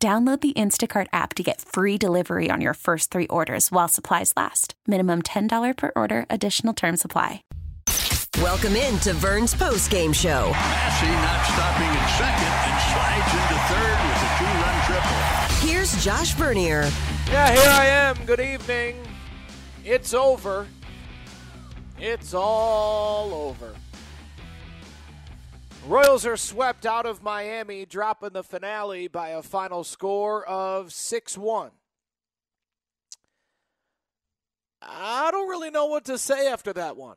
Download the Instacart app to get free delivery on your first three orders while supplies last. Minimum $10 per order, additional term supply. Welcome in to Vern's post game show. Massey not stopping at second and slides into third with a two run triple. Here's Josh Vernier. Yeah, here I am. Good evening. It's over. It's all over. Royals are swept out of Miami, dropping the finale by a final score of 6 1. I don't really know what to say after that one.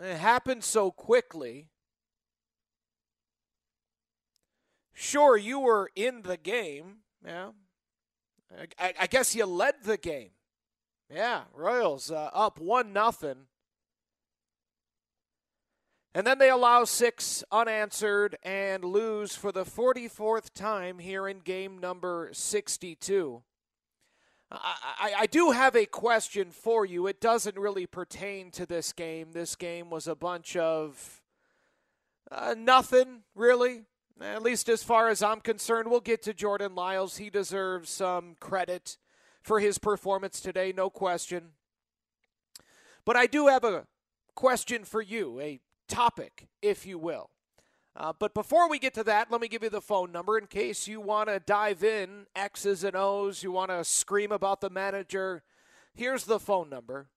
It happened so quickly. Sure, you were in the game. Yeah. I, I guess you led the game. Yeah, Royals uh, up 1 nothing. And then they allow six unanswered and lose for the 44th time here in game number 62. I, I, I, do have a question for you. It doesn't really pertain to this game. This game was a bunch of uh, nothing, really. At least as far as I'm concerned. We'll get to Jordan Lyles. He deserves some credit for his performance today, no question. But I do have a question for you, a topic, if you will. Uh, but before we get to that, let me give you the phone number in case you want to dive in X's and O's, you want to scream about the manager. Here's the phone number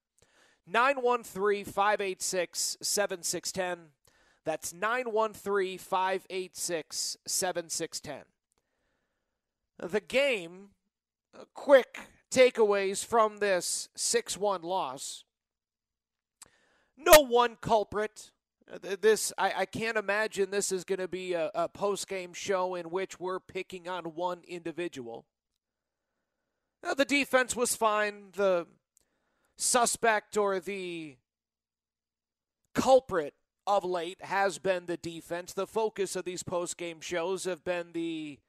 913 586 7610. That's 913 586 7610. The game, uh, quick takeaways from this 6 1 loss. No one culprit this I, I can't imagine this is going to be a, a post game show in which we're picking on one individual. Now, the defense was fine. The suspect or the culprit of late has been the defense. The focus of these post game shows have been the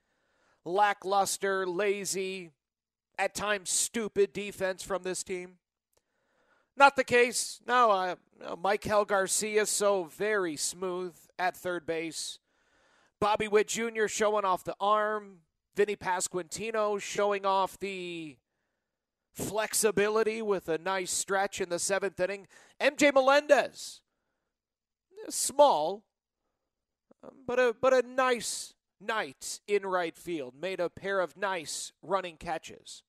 lackluster, lazy, at times stupid defense from this team. Not the case. No, uh, Maikel Garcia so very smooth at third base. Bobby Witt Jr. showing off the arm. Vinny Pasquantino showing off the flexibility with a nice stretch in the seventh inning. MJ Melendez, small, but a but a nice night in right field. Made a pair of nice running catches.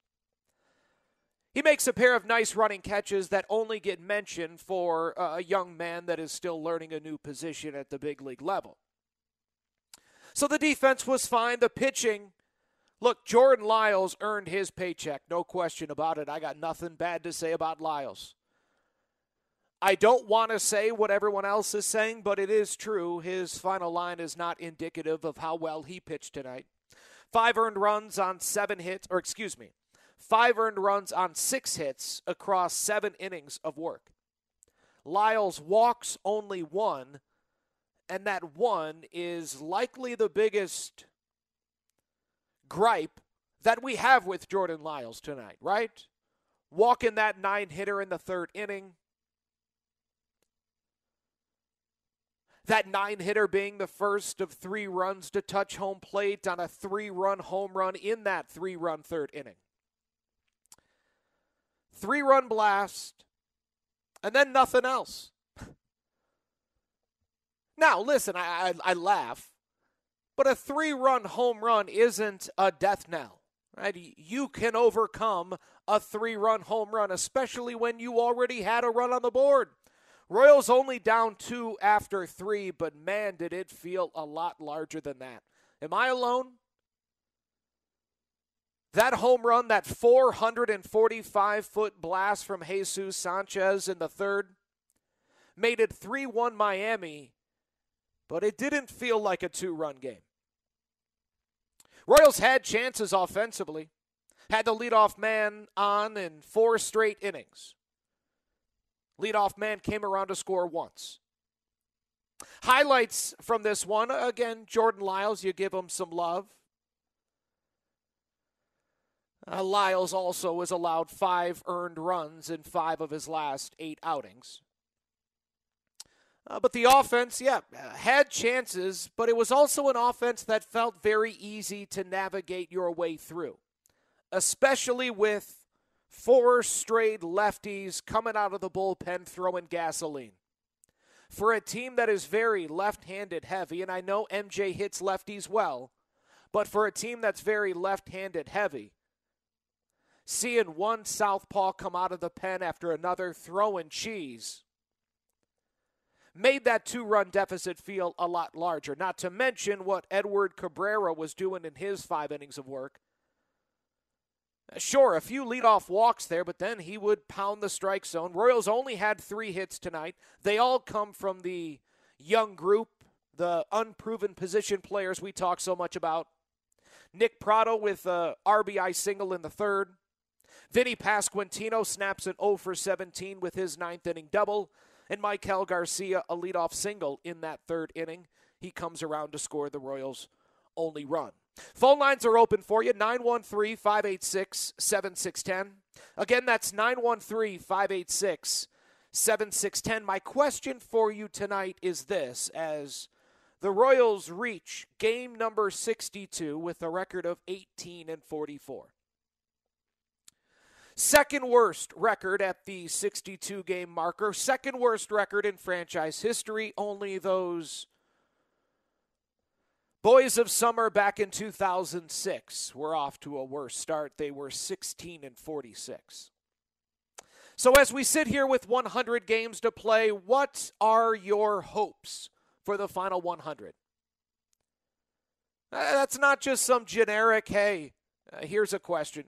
He makes a pair of nice running catches that only get mentioned for uh, a young man that is still learning a new position at the big league level. So the defense was fine. The pitching, look, Jordan Lyles earned his paycheck, no question about it. I got nothing bad to say about Lyles. I don't want to say what everyone else is saying, but it is true. His final line is not indicative of how well he pitched tonight. Five earned runs on seven hits, or excuse me, five earned runs on six hits across seven innings of work. Lyles walks only one, and that one is likely the biggest gripe that we have with Jordan Lyles tonight, right? Walking that nine hitter in the third inning. That nine hitter being the first of three runs to touch home plate on a three run home run in that three run third inning three run blast, and then nothing else. now, listen, I, I, I laugh, but a three run home run isn't a death knell. Right? You can overcome a three run home run, especially when you already had a run on the board. Royals only down two after three, but man, did it feel a lot larger than that. Am I alone? That home run, that 445 foot blast from Jesus Sanchez in the third, made it 3 1 Miami, but it didn't feel like a two run game. Royals had chances offensively, had the leadoff man on in four straight innings. Leadoff man came around to score once. Highlights from this one again, Jordan Lyles, you give him some love. Uh, Lyles also was allowed five earned runs in five of his last eight outings. Uh, but the offense, yeah, had chances, but it was also an offense that felt very easy to navigate your way through, especially with four straight lefties coming out of the bullpen throwing gasoline. For a team that is very left handed heavy, and I know MJ hits lefties well, but for a team that's very left handed heavy, seeing one southpaw come out of the pen after another throwing cheese made that two run deficit feel a lot larger. Not to mention what Edward Cabrera was doing in his five innings of work. Uh, sure, a few leadoff walks there, but then he would pound the strike zone. Royals only had three hits tonight. They all come from the young group, the unproven position players we talk so much about. Nick Pratto with a RBI single in the third. Vinny Pasquantino snaps an 0 for 17 with his ninth inning double. And Michael Garcia, a leadoff single in that third inning. He comes around to score the Royals' only run. Phone lines are open for you 913 586 7610. Again, that's 913 586 7610. My question for you tonight is this as the Royals reach game number 62 with a record of 18 and 44. Second worst record at the 62 game marker. Second worst record in franchise history. Only those boys of summer back in 2006 were off to a worse start. They were 16 and 46. So, as we sit here with 100 games to play, what are your hopes for the final 100? Uh, that's not just some generic, hey, uh, here's a question.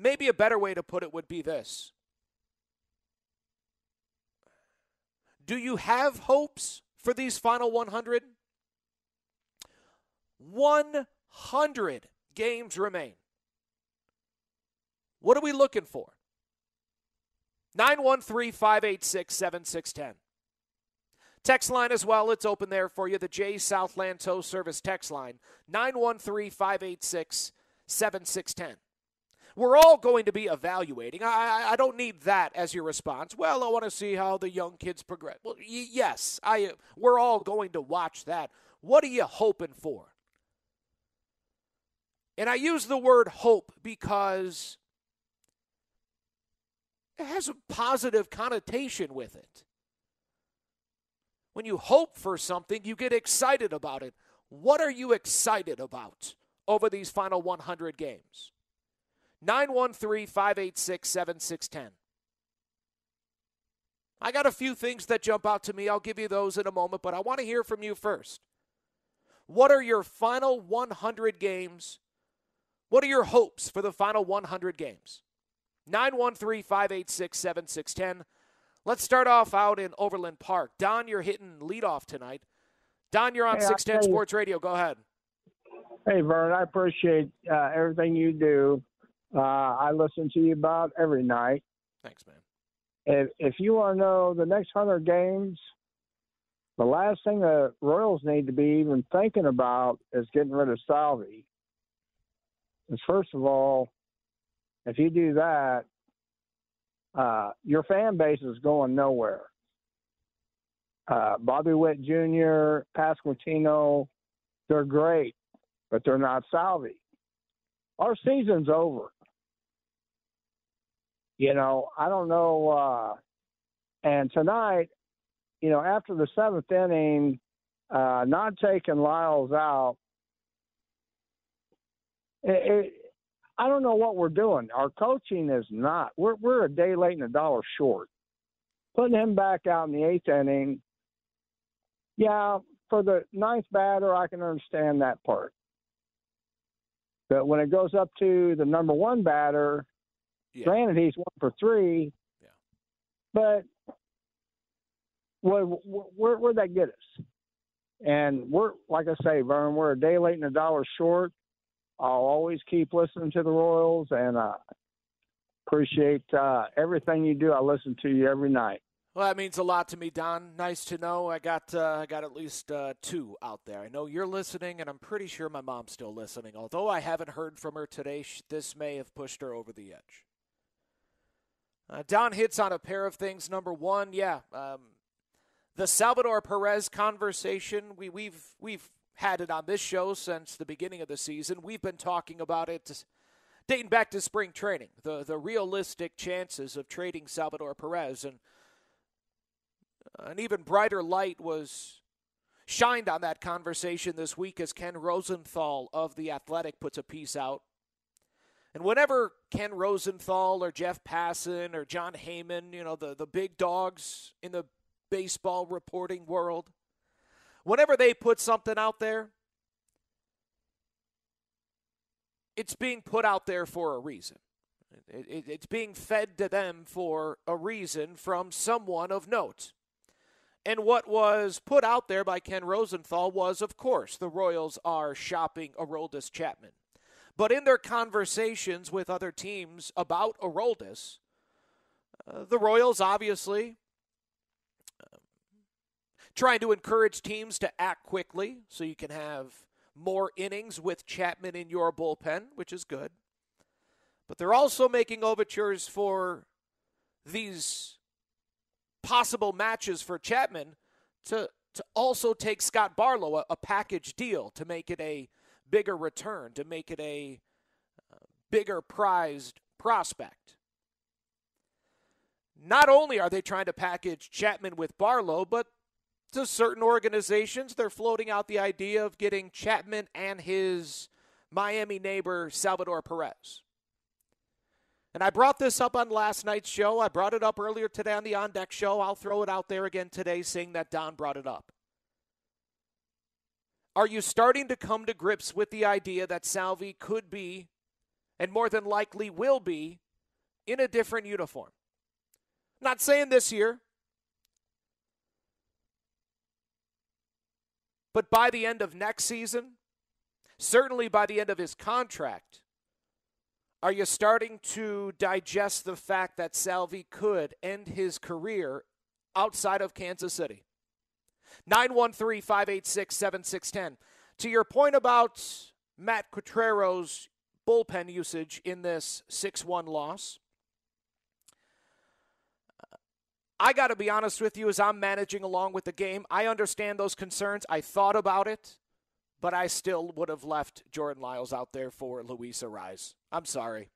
Maybe a better way to put it would be this Do you have hopes for these final 100? 100 games remain. What are we looking for? 913 586 7610. Text line as well. It's open there for you. The J Southland Tow Service text line 913 586 7610 we're all going to be evaluating. I, I don't need that as your response. Well, I want to see how the young kids progress. Well, y- yes, I. We're all going to watch that. What are you hoping for? And I use the word hope because it has a positive connotation with it. When you hope for something, you get excited about it. What are you excited about over these final 100 games? 913 586 7610. I got a few things that jump out to me. I'll give you those in a moment, but I want to hear from you first. What are your final 100 games? What are your hopes for the final 100 games? 913 586 7610. Let's start off out in Overland Park. Don, you're hitting leadoff tonight. Don, you're on hey, 610 Sports Radio. Go ahead. Hey, Vern, I appreciate uh, everything you do. Uh, I listen to you about every night. Thanks, man. If if you want to know the next hundred games, the last thing the Royals need to be even thinking about is getting rid of Salvy. Because first of all, if you do that, uh, your fan base is going nowhere. Uh, Bobby Witt Jr., Pasquantino, they're great, but they're not Salvy. Our season's over you know, I don't know. Uh, and tonight, you know, after the seventh inning, uh, not taking Lyles out, it, it, I don't know what we're doing. Our coaching is not. We're we're a day late and a dollar short. Putting him back out in the eighth inning, yeah, for the ninth batter, I can understand that part. But when it goes up to the number one batter, yeah. Granted, he's one for three. Yeah. But where, where, where'd that get us? And we're like I say, Vern, we're a day late and a dollar short. I'll always keep listening to the Royals, and uh, appreciate uh, everything you do. I listen to you every night. Well, that means a lot to me, Don. Nice to know. I got uh, I got at least uh, two out there. I know you're listening, and I'm pretty sure my mom's still listening. Although I haven't heard from her today, this may have pushed her over the edge. Uh, Don hits on a pair of things. Number one, yeah, um, the Salvador Perez conversation. We, we've we've had it on this show since the beginning of the season. We've been talking about it dating back to spring training. The the realistic chances of trading Salvador Perez and an even brighter light was shined on that conversation this week as Ken Rosenthal of The Athletic puts a piece out. And whenever Ken Rosenthal or Jeff Passan or Jon Heyman, you know, the, the big dogs in the baseball reporting world, whenever they put something out there, it's being put out there for a reason. It, it, it's being fed to them for a reason from someone of note. And what was put out there by Ken Rosenthal was, of course, the Royals are shopping Aroldis Chapman. But in their conversations with other teams about Aroldis, uh, the Royals obviously uh, trying to encourage teams to act quickly so you can have more innings with Chapman in your bullpen, which is good. But they're also making overtures for these possible matches for Chapman to to also take Scott Barlow a, a package deal to make it a bigger return, to make it a uh, bigger prized prospect. Not only are they trying to package Chapman with Barlow, but to certain organizations, they're floating out the idea of getting Chapman and his Miami neighbor, Salvador Perez. And I brought this up on last night's show. I brought it up earlier today on the On Deck show. I'll throw it out there again today, saying that Don brought it up. Are you starting to come to grips with the idea that Salvi could be, and more than likely will be, in a different uniform? Not saying this year, but by the end of next season, certainly by the end of his contract, are you starting to digest the fact that Salvi could end his career outside of Kansas City? 913 586 7610. To your point about Matt Quatraro's bullpen usage in this 6 1 loss, I got to be honest with you, as I'm managing along with the game, I understand those concerns. I thought about it but I still would have left Jordan Lyles out there for Luis Arraez. I'm sorry.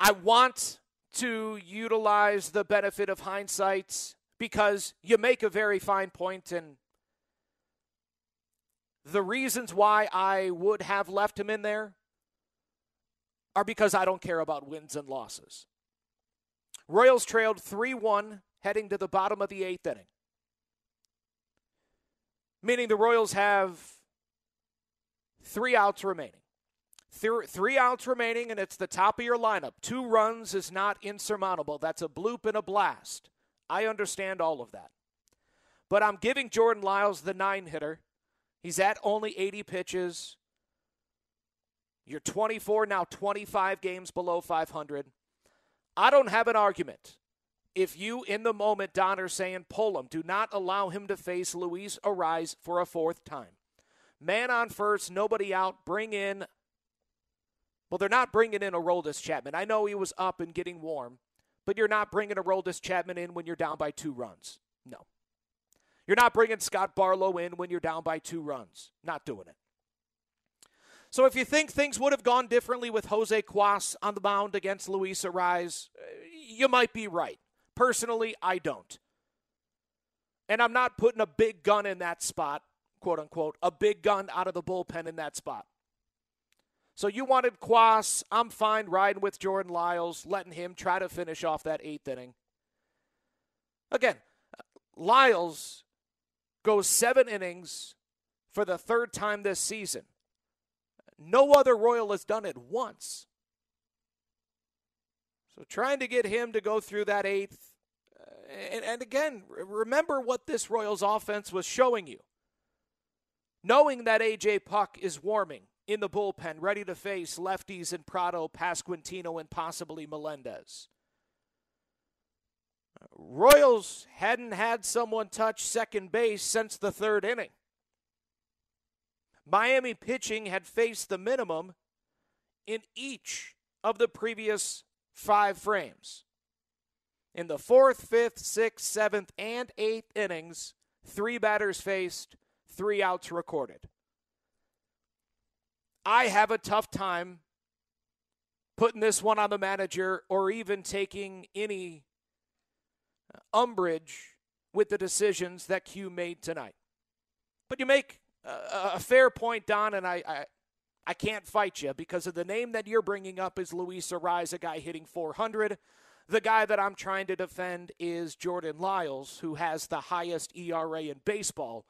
I want to utilize the benefit of hindsight because you make a very fine point and the reasons why I would have left him in there are because I don't care about wins and losses. Royals trailed 3 1 heading to the bottom of the eighth inning meaning the Royals have three outs remaining. Three outs remaining, and it's the top of your lineup. Two runs is not insurmountable. That's a bloop and a blast. I understand all of that. But I'm giving Jordan Lyles the nine hitter. He's at only 80 pitches. You're 24, now 25 games below 500. I don't have an argument if you, in the moment, Don, are saying pull him, do not allow him to face Luis Arraez for a fourth time. Man on first, nobody out. Bring in. Well, they're not bringing in Aroldis Chapman. I know he was up and getting warm, but you're not bringing a Aroldis Chapman in when you're down by two runs. No. You're not bringing Scott Barlow in when you're down by two runs. Not doing it. So if you think things would have gone differently with Jose Cuas on the mound against Luis Arraez, eh, you might be right. Personally, I don't. And I'm not putting a big gun in that spot, quote unquote, a big gun out of the bullpen in that spot. So you wanted Cuas. I'm fine riding with Jordan Lyles, letting him try to finish off that eighth inning. Again, Lyles goes seven innings for the third time this season. No other Royal has done it once. So trying to get him to go through that eighth, uh, And, and again, remember what this Royals offense was showing you. Knowing that AJ Puk is warming in the bullpen, ready to face lefties in Pratto, Pasquantino, and possibly Melendez. Royals hadn't had someone touch second base since the third inning. Miami pitching had faced the minimum in each of the previous five frames. In the fourth, fifth, sixth, seventh, and eighth innings, three batters faced, three outs recorded. I have a tough time putting this one on the manager or even taking any umbrage with the decisions that Q made tonight. But you make a, a fair point, Don, and I, I, I can't fight you because of the name that you're bringing up is Luis Arraez, a guy hitting 400. The guy that I'm trying to defend is Jordan Lyles, who has the highest ERA in baseball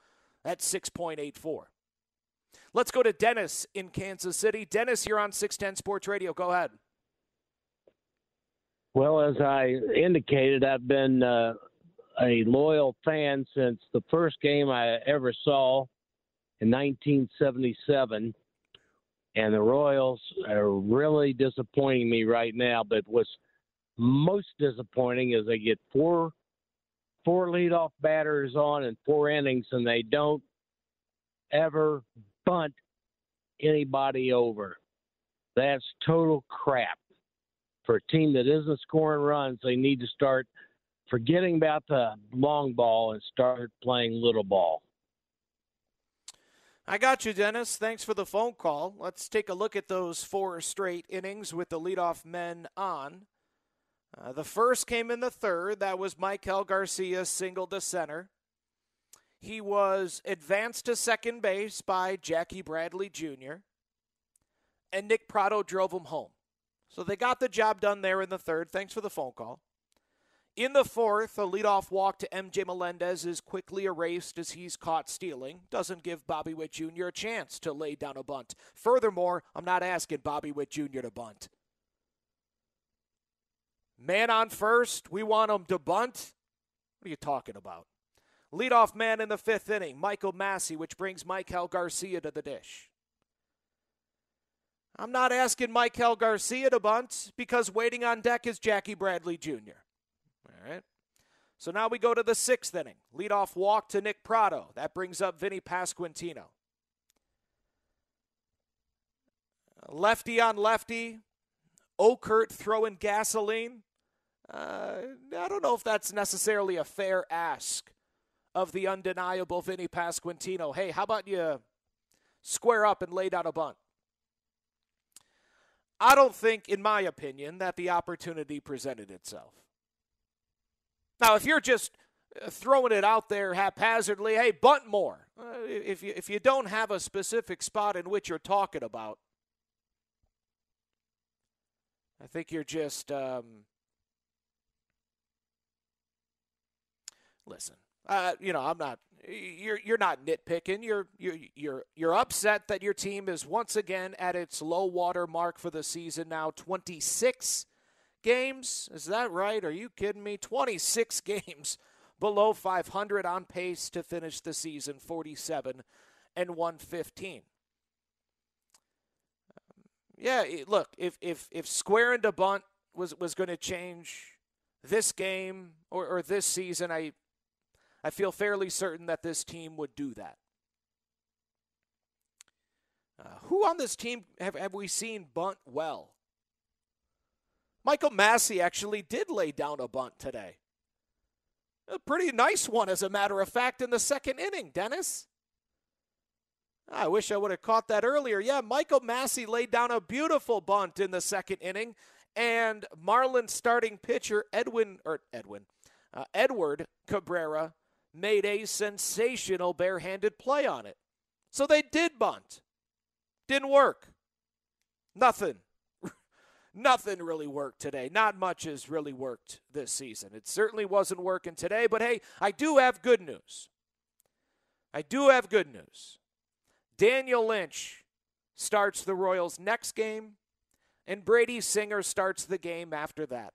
at 6.84. Let's go to Dennis in Kansas City. Dennis, you're on 610 Sports Radio. Go ahead. Well, as I indicated, I've been uh, a loyal fan since the first game I ever saw in 1977. And the Royals are really disappointing me right now. But what's most disappointing is they get four four leadoff batters on in four innings, and they don't ever bunt anybody over. That's total crap. For a team that isn't scoring runs, they need to start forgetting about the long ball and start playing little ball. I got you, Dennis. Thanks for the phone call. Let's take a look at those four straight innings with the leadoff men on. Uh, the first came in the third. That was Michael Garcia single to center. He was advanced to second base by Jackie Bradley Jr., and Nick Pratto drove him home. So they got the job done there in the third. Thanks for the phone call. In the fourth, a leadoff walk to MJ Melendez is quickly erased as he's caught stealing. Doesn't give Bobby Witt Jr. a chance to lay down a bunt. Furthermore, I'm not asking Bobby Witt Jr. to bunt. Man on first, we want him to bunt. What are you talking about? Leadoff man in the fifth inning, Michael Massey, which brings Michael Garcia to the dish. I'm not asking Michael Garcia to bunt because waiting on deck is Jackie Bradley Jr. All right. So now we go to the sixth inning. Leadoff walk to Nick Pratto. That brings up Vinny Pasquantino. Lefty on lefty. Okert throwing gasoline. Uh, I don't know if that's necessarily a fair ask of the undeniable Vinny Pasquantino. Hey, how about you square up and lay down a bunt? I don't think, in my opinion, that the opportunity presented itself. Now, if you're just uh, throwing it out there haphazardly, hey, bunt more. Uh, if you if you don't have a specific spot in which you're talking about, I think you're just um, listen. Uh, you know, I'm not. You're you're not nitpicking. You're you're you're you're upset that your team is once again at its low water mark for the season now. 26 games, is that right? Are you kidding me? 26 games below 500 on pace to finish the season 47 and 115. Yeah, look, if if if square and a bunt was was going to change this game or, or this season, I I feel fairly certain that this team would do that. Uh, who on this team have, have we seen bunt well? Michael Massey actually did lay down a bunt today. A pretty nice one, as a matter of fact, in the second inning, Dennis. I wish I would have caught that earlier. Yeah, Michael Massey laid down a beautiful bunt in the second inning, and Marlins starting pitcher Edwin or Edwin uh, Edward Cabrera made a sensational barehanded play on it. So they did bunt. Didn't work. Nothing. Nothing really worked today. Not much has really worked this season. It certainly wasn't working today, but hey, I do have good news. I do have good news. Daniel Lynch starts the Royals next game, and Brady Singer starts the game after that.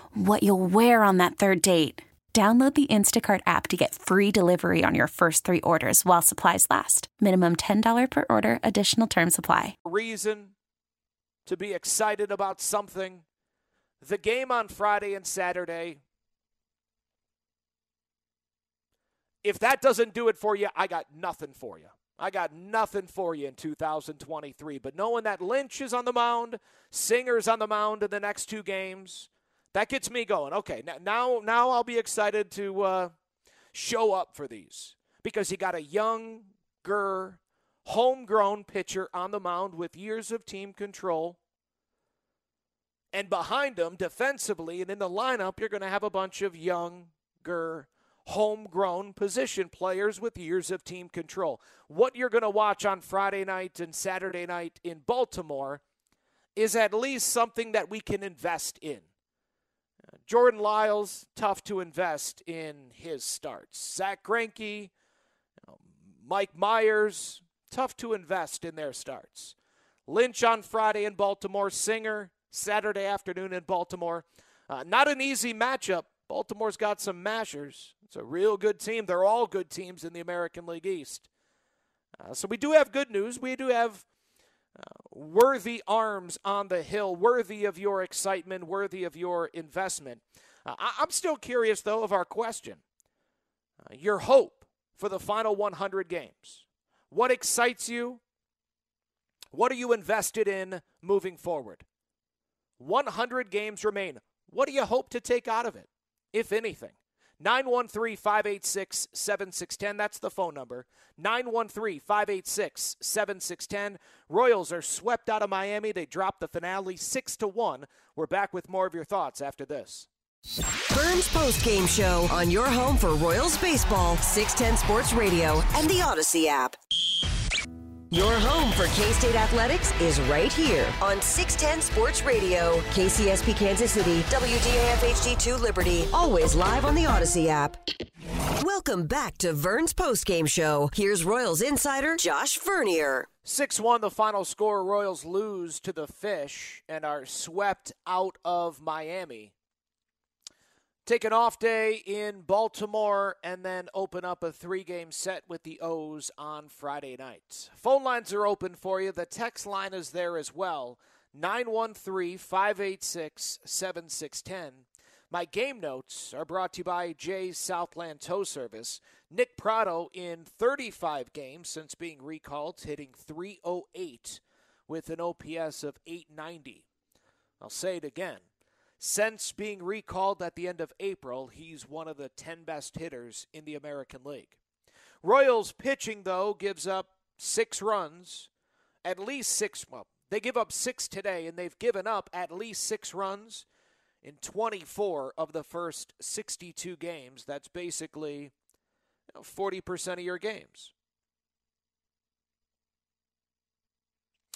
what you'll wear on that third date. Download the Instacart app to get free delivery on your first three orders while supplies last. Minimum $10 per order, additional term supply. reason to be excited about something, the game on Friday and Saturday, if that doesn't do it for you, I got nothing for you. I got nothing for you in 2023. But knowing that Lynch is on the mound, Singer's on the mound in the next two games, that gets me going. Okay, now now I'll be excited to uh, show up for these because you got a younger, homegrown pitcher on the mound with years of team control. And behind him, defensively and in the lineup, you're going to have a bunch of younger, homegrown position players with years of team control. What you're going to watch on Friday night and Saturday night in Baltimore is at least something that we can invest in. Jordan Lyles, tough to invest in his starts. Zack Greinke, Mike Mayers, tough to invest in their starts. Lynch on Friday in Baltimore, Singer Saturday afternoon in Baltimore. Uh, not an easy matchup. Baltimore's got some mashers. It's a real good team. They're all good teams in the American League East. Uh, so we do have good news. We do have uh, worthy arms on the hill, worthy of your excitement, worthy of your investment. Uh, I- am still curious, though, of our question. Uh, your hope for the final 100 games. What excites you? What are you invested in moving forward? 100 games remain. What do you hope to take out of it, if anything? 913 586 7610. That's the phone number. 913 586 7610. Royals are swept out of Miami. They dropped the finale 6 to 1. We're back with more of your thoughts after this. Vern's Post Game Show on your home for Royals Baseball, 610 Sports Radio, and the Audacy app. Your home for K State Athletics is right here on 610 Sports Radio, KCSP Kansas City, WDAF HD2 Liberty, always live on the Audacy app. Welcome back to Vern's Post Game Show. Here's Royals insider Josh Vernier. 6 1, the final score. Royals lose to the Fish and are swept out of Miami take an off day in Baltimore and then open up a three game set with the O's on Friday night. Phone lines are open for you. The text line is there as well 913 586 7610. My game notes are brought to you by Jay's Southland Tow Service. Nick Pratto in 35 games since being recalled, hitting 308 with an OPS of 890. I'll say it again. Since being recalled at the end of April, he's one of the 10 best hitters in the American League. Royals pitching, though, gives up six runs, at least six. Well, they give up six today, and they've given up at least six runs in 24 of the first 62 games. That's basically you know, 40% of your games.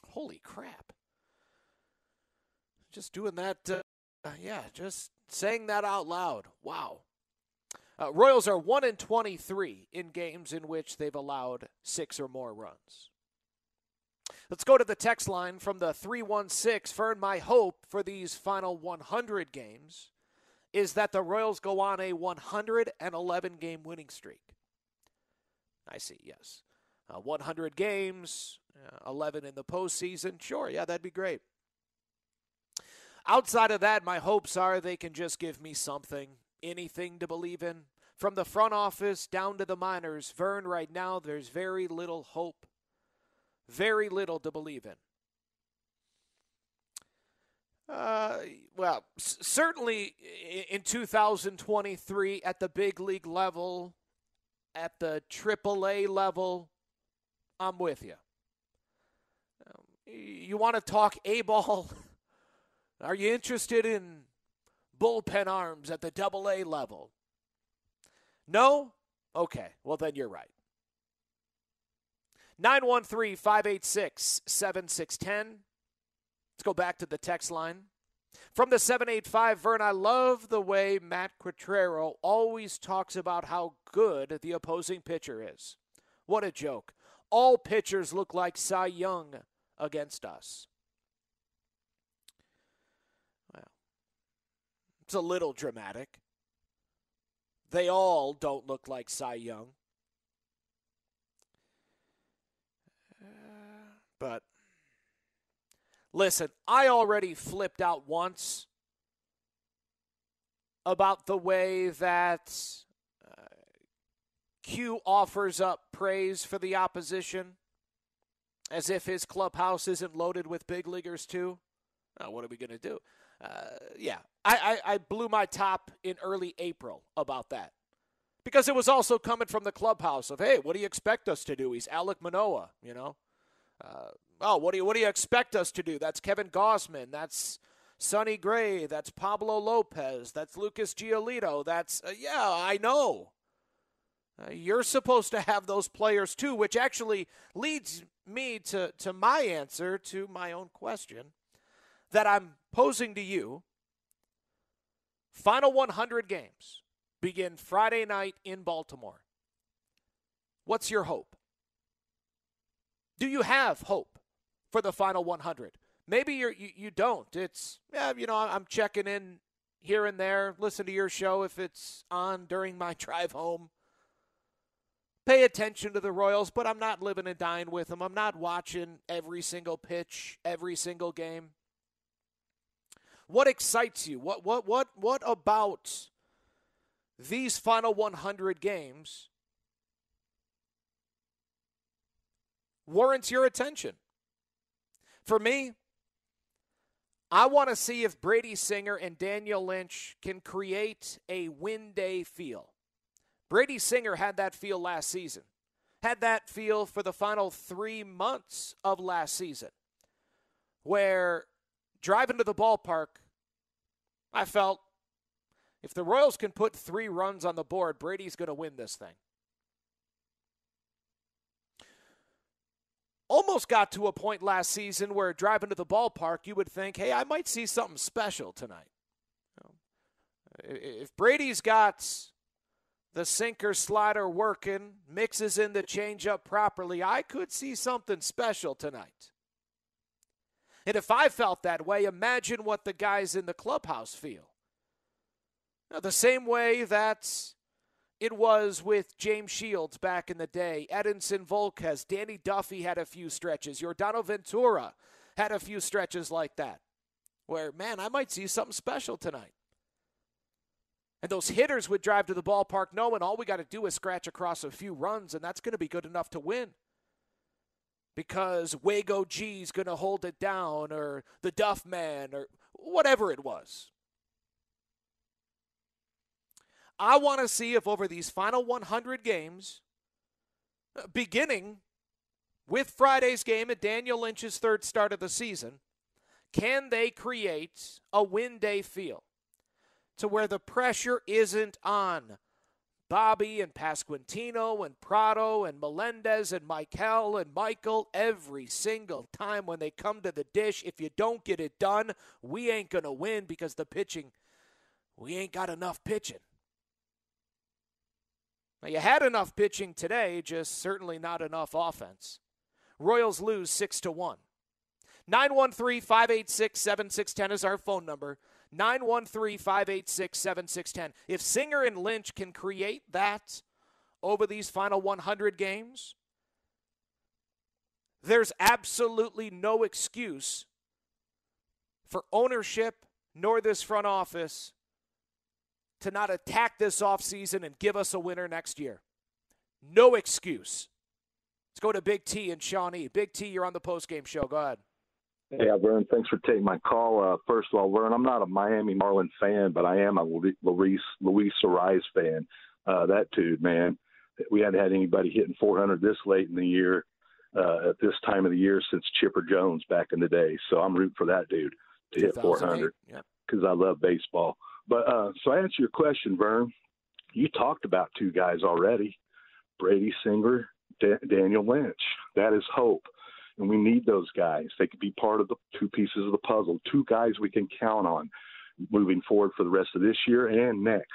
Holy crap. Just doing that. Uh, yeah, just saying that out loud. Wow. Uh, Royals are 1 in 23 in games in which they've allowed six or more runs. Let's go to the text line from the 316. Vern, my hope for these final 100 games is that the Royals go on a 111 game winning streak. I see, yes. Uh, 100 games, uh, 11 in the postseason. Sure, yeah, that'd be great. Outside of that, my hopes are they can just give me something, anything to believe in. From the front office down to the minors, Vern, right now, there's very little hope, very little to believe in. Uh, well, c- certainly in 2023 at the big league level, at the AAA level, I'm with you. Um, you want to talk A ball? Are you interested in bullpen arms at the double A level? No? Okay. Well, then you're right. 913 586 7610. Let's go back to the text line. From the 785, Vern, I love the way Matt Quatraro always talks about how good the opposing pitcher is. What a joke. All pitchers look like Cy Young against us. It's a little dramatic. They all don't look like Cy Young. But listen, I already flipped out once about the way that uh, Q offers up praise for the opposition as if his clubhouse isn't loaded with big leaguers, too. Now, what are we going to do? Uh, yeah, I, I, I blew my top in early April about that because it was also coming from the clubhouse of, hey, what do you expect us to do? He's Alek Manoah, you know. Uh, oh, what do you what do you expect us to do? That's Kevin Gausman. That's Sonny Gray. That's Pablo Lopez. That's Lucas Giolito. That's uh, yeah, I know. Uh, you're supposed to have those players too, which actually leads me to to my answer to my own question that I'm posing to you. Final 100 games begin Friday night in Baltimore. What's your hope? Do you have hope for the final 100? Maybe you're, you you don't. It's yeah, you know, I'm checking in here and there. Listen to your show if it's on during my drive home. Pay attention to the Royals, but I'm not living and dying with them. I'm not watching every single pitch, every single game. What excites you? What what what what about these final 100 games warrants your attention. For me, I want to see if Brady Singer and Daniel Lynch can create a win day feel. Brady Singer had that feel last season, had that feel for the final three months of last season, where driving to the ballpark, I felt if the Royals can put three runs on the board, Brady's going to win this thing. almost got to a point last season where driving to the ballpark, you would think, hey, I might see something special tonight. If Brady's got the sinker slider working, mixes in the changeup properly, I could see something special tonight. And if I felt that way, imagine what the guys in the clubhouse feel. Now, the same way that it was with James Shields back in the day, Edinson Volquez, Danny Duffy had a few stretches, Yordano Ventura had a few stretches like that, where, man, I might see something special tonight. And those hitters would drive to the ballpark knowing all we got to do is scratch across a few runs, and that's going to be good enough to win. Because Wago G's going to hold it down, or the Duff Man, or whatever it was. I want to see if over these final 100 games, beginning with Friday's game at Daniel Lynch's third start of the season, can they create a win day feel to where the pressure isn't on Bobby and Pasquantino and Pratto and Melendez and Michael and Michael every single time when they come to the dish. If you don't get it done, we ain't going to win because the pitching, we ain't got enough pitching. Now, you had enough pitching today, just certainly not enough offense. Royals lose 6 to 1. 913 586 7610 is our phone number. 913 586 7610. If Singer and Lynch can create that over these final 100 games, there's absolutely no excuse for ownership nor this front office to not attack this offseason and give us a winner next year. No excuse. Let's go to Big T and Shawnee. Big T, you're on the postgame show. Go ahead. Hey, Vern. Thanks for taking my call. Uh, first of all, Vern, I'm not a Miami Marlin fan, but I am a Luis Luis Arraez fan. Uh, that dude, man, we hadn't had anybody hitting 400 this late in the year uh, at this time of the year since Chipper Jones back in the day. So I'm rooting for that dude to hit 400 because I love baseball. But uh, so I answer your question, Vern. You talked about two guys already Brady Singer, da- Daniel Lynch. That is hope. And we need those guys. They could be part of the two pieces of the puzzle, two guys we can count on moving forward for the rest of this year and next.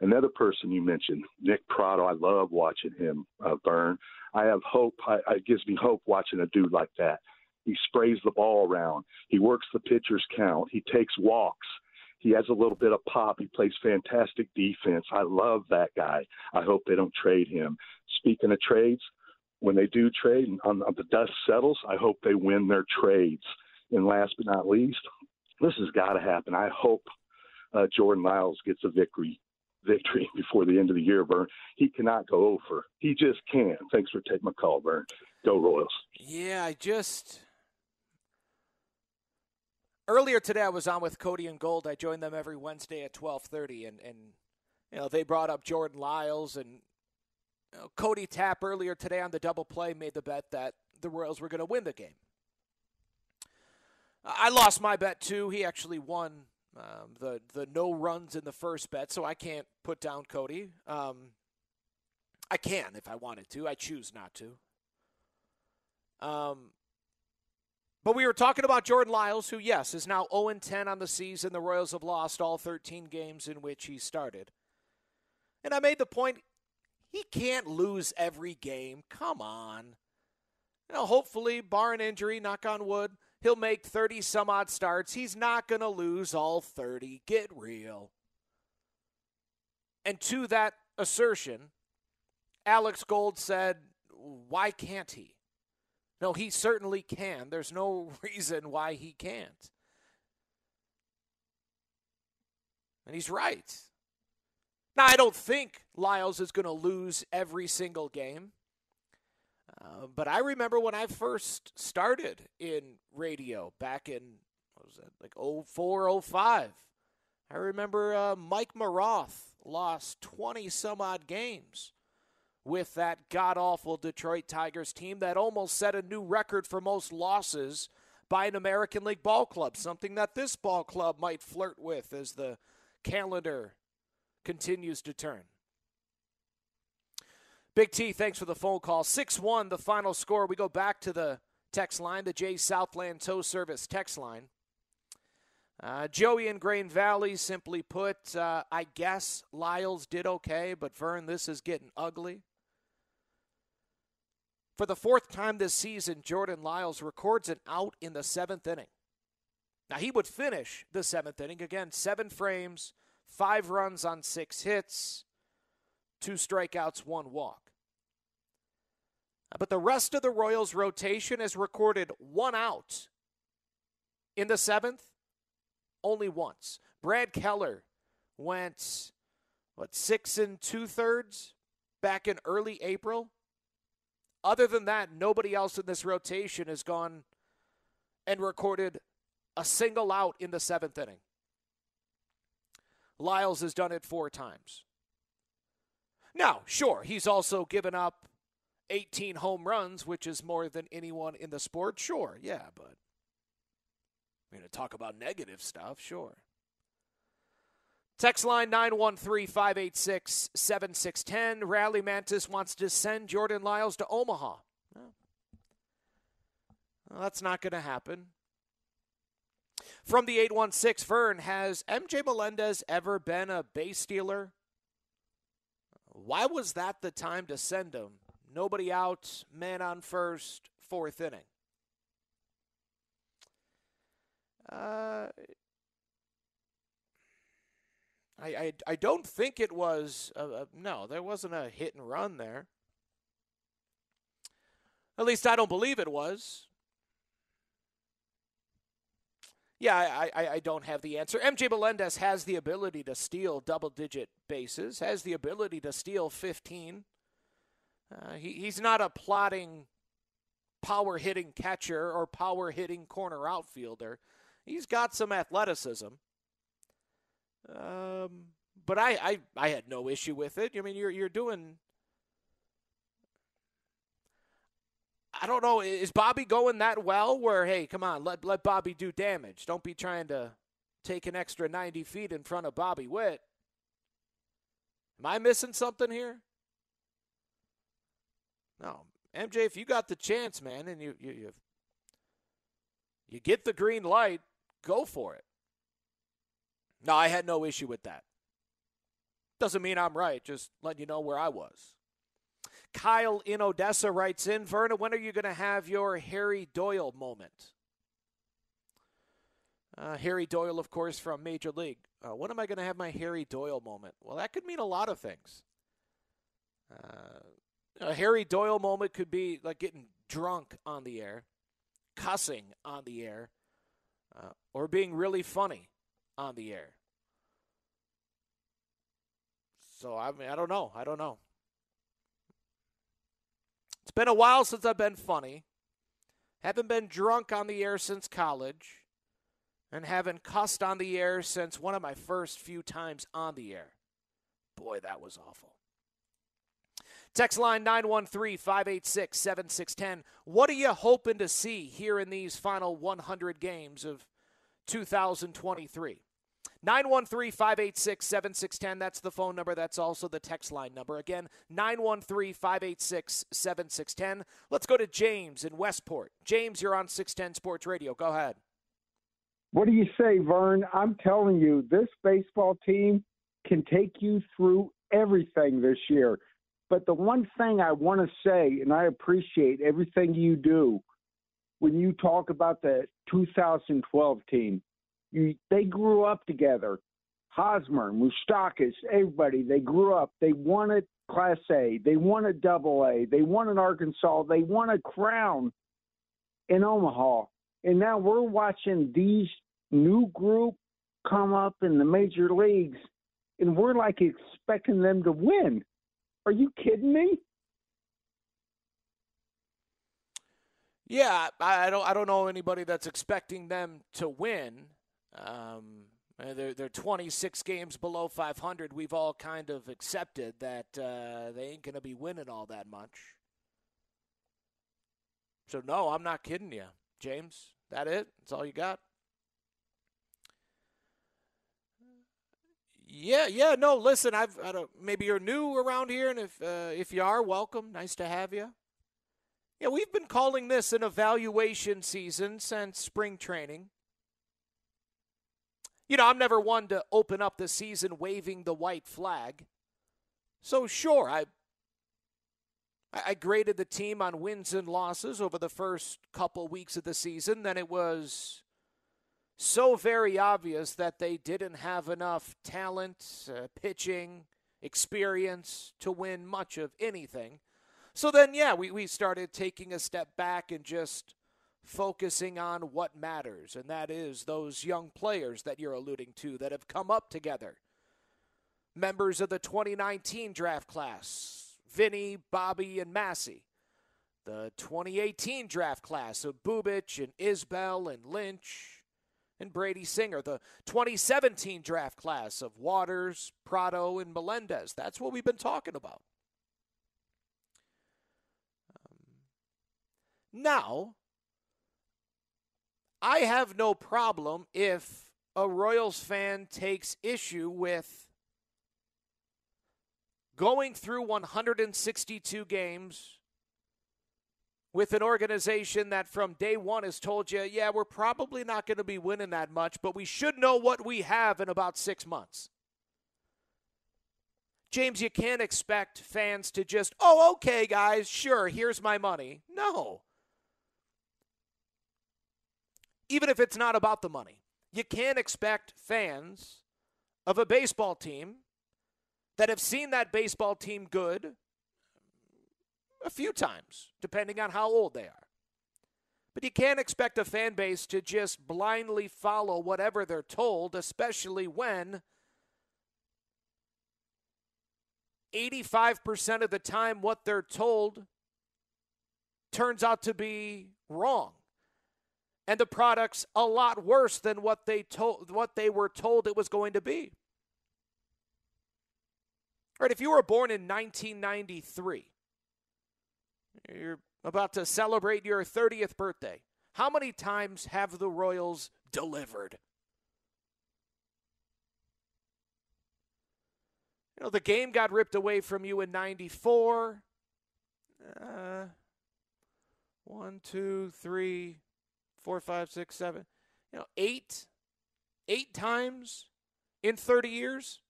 Another person you mentioned, Nick Pratto. I love watching him uh, burn. I have hope. I, it gives me hope watching a dude like that. He sprays the ball around. He works the pitcher's count. He takes walks. He has a little bit of pop. He plays fantastic defense. I love that guy. I hope they don't trade him. Speaking of trades, when they do trade and on, on the dust settles, I hope they win their trades. And last but not least, this has got to happen. I hope uh, Jordan Lyles gets a victory victory before the end of the year, Vern. He cannot go over. He just can't. Thanks for taking my call, Vern. Go Royals. Yeah, I just earlier today I was on with Cody and Gold. I join them every Wednesday at twelve thirty, and and you know they brought up Jordan Lyles and Cody Tapp earlier today on the double play made the bet that the Royals were going to win the game. I lost my bet too. He actually won um, the the no runs in the first bet, so I can't put down Cody. Um, I can if I wanted to. I choose not to. Um, but we were talking about Jordan Lyles, who, yes, is now 0 10 on the season. The Royals have lost all 13 games in which he started. And I made the point he can't lose every game. Come on. You know, hopefully, bar an injury, knock on wood, he'll make 30 some odd starts. He's not going to lose all 30. Get real. And to that assertion, Alex Gold said, Why can't he? No, he certainly can. There's no reason why he can't. And he's right. Now, I don't think Lyles is going to lose every single game. Uh, but I remember when I first started in radio back in, what was that, like 04, 05. I remember uh, Mike Maroth lost 20 some odd games with that god awful Detroit Tigers team that almost set a new record for most losses by an American League ball club, something that this ball club might flirt with as the calendar continues to turn. Big T, thanks for the phone call. 6 1, the final score. We go back to the text line, the J Southland Tow Service text line. Uh, Joey in Grain Valley simply put, uh, I guess Lyles did okay, but Vern, this is getting ugly. For the fourth time this season, Jordan Lyles records an out in the seventh inning. Now, he would finish the seventh inning. Again, seven frames, five runs on six hits, two strikeouts, one walk. But the rest of the Royals' rotation has recorded one out in the seventh, only once. Brad Keller went, what, six and two thirds back in early April? Other than that, nobody else in this rotation has gone and recorded a single out in the seventh inning. Lyles has done it four times. Now, sure, he's also given up 18 home runs, which is more than anyone in the sport. Sure, yeah, but we're going to talk about negative stuff, sure. Text line 913 586 7610. Rally Mantis wants to send Jordan Lyles to Omaha. Well, that's not going to happen. From the 816, Vern, has MJ Melendez ever been a base stealer? Why was that the time to send him? Nobody out, man on first, fourth inning. Uh, I, I, I don't think it was a, a, no there wasn't a hit and run there at least i don't believe it was yeah I, I, I don't have the answer mj melendez has the ability to steal double digit bases has the ability to steal 15 uh, he, he's not a plotting power hitting catcher or power hitting corner outfielder he's got some athleticism um, but I, I, I had no issue with it. I mean, you're you're doing. I don't know. Is Bobby going that well? Where hey, come on, let let Bobby do damage. Don't be trying to take an extra ninety feet in front of Bobby Witt. Am I missing something here? No, MJ, if you got the chance, man, and you you you, you get the green light, go for it. No, I had no issue with that. Doesn't mean I'm right, just letting you know where I was. Kyle in Odessa writes in, Verna, when are you going to have your Harry Doyle moment? Uh, Harry Doyle, of course, from Major League. Uh, when am I going to have my Harry Doyle moment? Well, that could mean a lot of things. Uh, a Harry Doyle moment could be like getting drunk on the air, cussing on the air, uh, or being really funny on the air. So I mean, I don't know. I don't know. It's been a while since I've been funny. Haven't been drunk on the air since college. And haven't cussed on the air since one of my first few times on the air. Boy, that was awful. Text line 913 586 7610. What are you hoping to see here in these final 100 games of 2023? 913 586 7610. That's the phone number. That's also the text line number. Again, 913 586 7610. Let's go to James in Westport. James, you're on 610 Sports Radio. Go ahead. What do you say, Vern? I'm telling you, this baseball team can take you through everything this year. But the one thing I want to say, and I appreciate everything you do when you talk about the 2012 team, you, they grew up together. Hosmer, Moustakas, everybody, they grew up. They a Class A. They a Double A. They in Arkansas. They a crown in Omaha. And now we're watching these new group come up in the major leagues, and we're like expecting them to win. Are you kidding me? Yeah, I, don't. I don't know anybody that's expecting them to win. Um, they're they're 26 games below 500. We've all kind of accepted that uh, they ain't going to be winning all that much. So no, I'm not kidding you, James. That it? That's all you got? Yeah, yeah. No, listen. I've I don't, maybe you're new around here, and if uh, if you are, welcome. Nice to have you. Yeah, we've been calling this an evaluation season since spring training. You know, I'm never one to open up the season waving the white flag. So sure, I I graded the team on wins and losses over the first couple weeks of the season. Then it was so very obvious that they didn't have enough talent, uh, pitching, experience to win much of anything. So then, yeah, we, we started taking a step back and just focusing on what matters, and that is those young players that you're alluding to that have come up together. Members of the 2019 draft class, Vinny, Bobby, and Massey. The 2018 draft class of Bubic and Isbel and Lynch and Brady Singer, the 2017 draft class of Waters, Pratto, and Melendez. That's what we've been talking about. Um, now, I have no problem if a Royals fan takes issue with going through 162 games with an organization that from day one has told you, yeah, we're probably not going to be winning that much, but we should know what we have in about six months. James, you can't expect fans to just, oh, okay, guys, sure, here's my money. No. Even if it's not about the money, you can't expect fans of a baseball team that have seen that baseball team good a few times, depending on how old they are. But you can't expect a fan base to just blindly follow whatever they're told, especially when 85% of the time what they're told turns out to be wrong. And the product's a lot worse than what they told what they were told it was going to be. All right, if you were born in 1993 you're about to celebrate your 30th birthday. How many times have the Royals delivered? You know, the game got ripped away from you in 94. Uh, one, two, three, four, five, six, seven. You know, eight, eight times in 30 years.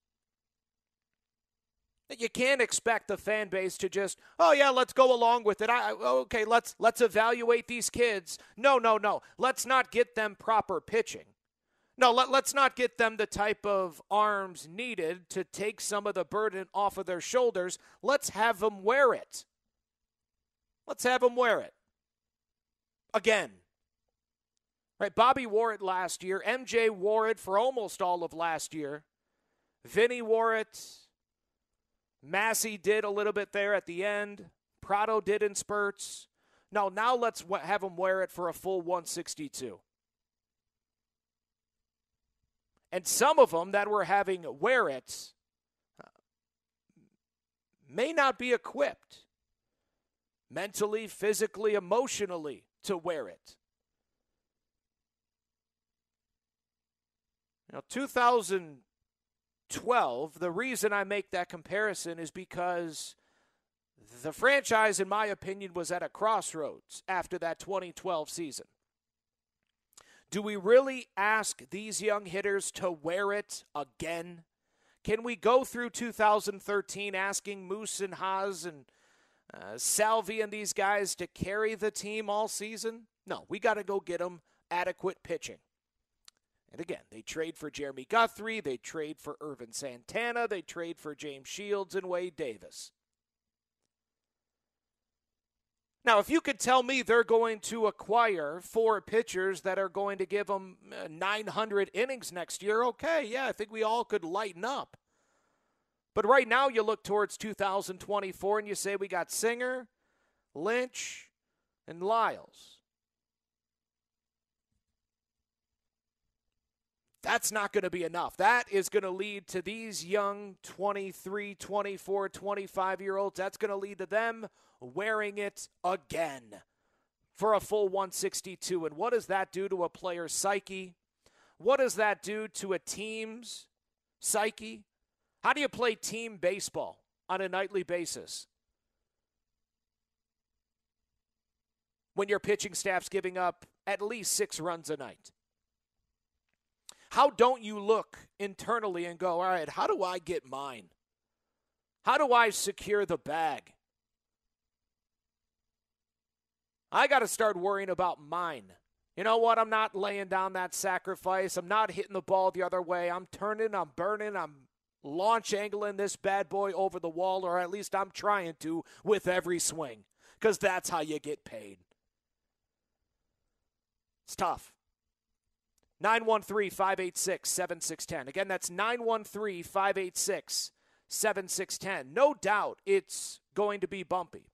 You can't expect the fan base to just, oh yeah, let's go along with it. I, okay, let's let's evaluate these kids. No, no, no. Let's not get them proper pitching. No, let, let's not get them the type of arms needed to take some of the burden off of their shoulders. Let's have them wear it. Let's have them wear it. Again. Right, Bobby wore it last year. MJ wore it for almost all of last year. Vinny wore it. Massey did a little bit there at the end. Pratto did in spurts. No, now let's have him wear it for a full 162. And some of them that were having wear it uh, may not be equipped mentally, physically, emotionally to wear it. Now, 2012, the reason I make that comparison is because the franchise, in my opinion, was at a crossroads after that 2012 season. Do we really ask these young hitters to wear it again? Can we go through 2013 asking Moose and Hos and uh, Salvi and these guys to carry the team all season? No, we got to go get them adequate pitching. And again, they trade for Jeremy Guthrie, they trade for Ervin Santana, they trade for James Shields and Wade Davis. Now, if you could tell me they're going to acquire four pitchers that are going to give them uh, 900 innings next year, okay, yeah, I think we all could lighten up. But right now, you look towards 2024 and you say we got Singer, Lynch, and Lyles. That's not going to be enough. That is going to lead to these young 23, 24, 25 year olds. That's going to lead to them wearing it again for a full 162. And what does that do to a player's psyche? What does that do to a team's psyche? How do you play team baseball on a nightly basis? When your pitching staff's giving up at least six runs a night. How don't you look internally and go, all right, how do I get mine? How do I secure the bag? I got to start worrying about mine. You know what? I'm not laying down that sacrifice. I'm not hitting the ball the other way. I'm turning, I'm burning, I'm launch angling this bad boy over the wall, or at least I'm trying to with every swing, because that's how you get paid. It's tough. 913 586 7610. Again, that's 913 586 7610. No doubt it's going to be bumpy.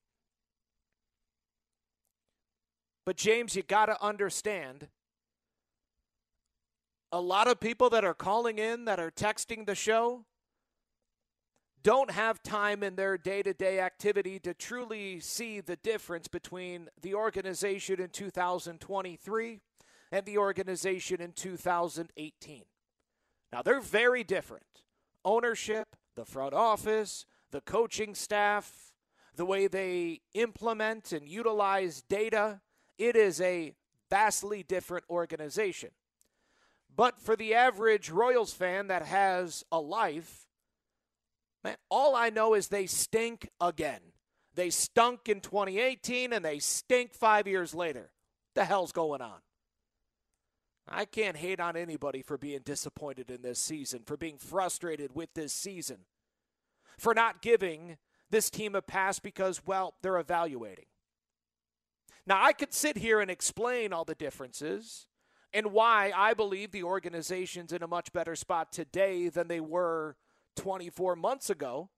But, James, you got to understand a lot of people that are calling in, that are texting the show, don't have time in their day to day activity to truly see the difference between the organization in 2023 and the organization in 2018. Now, they're very different. Ownership, the front office, the coaching staff, the way they implement and utilize data, it is a vastly different organization. But for the average Royals fan that has a life, man, all I know is they stink again. They stunk in 2018 and they stink five years later. The hell's going on? I can't hate on anybody for being disappointed in this season, for being frustrated with this season, for not giving this team a pass because, well, they're evaluating. Now, I could sit here and explain all the differences and why I believe the organization's in a much better spot today than they were 24 months ago.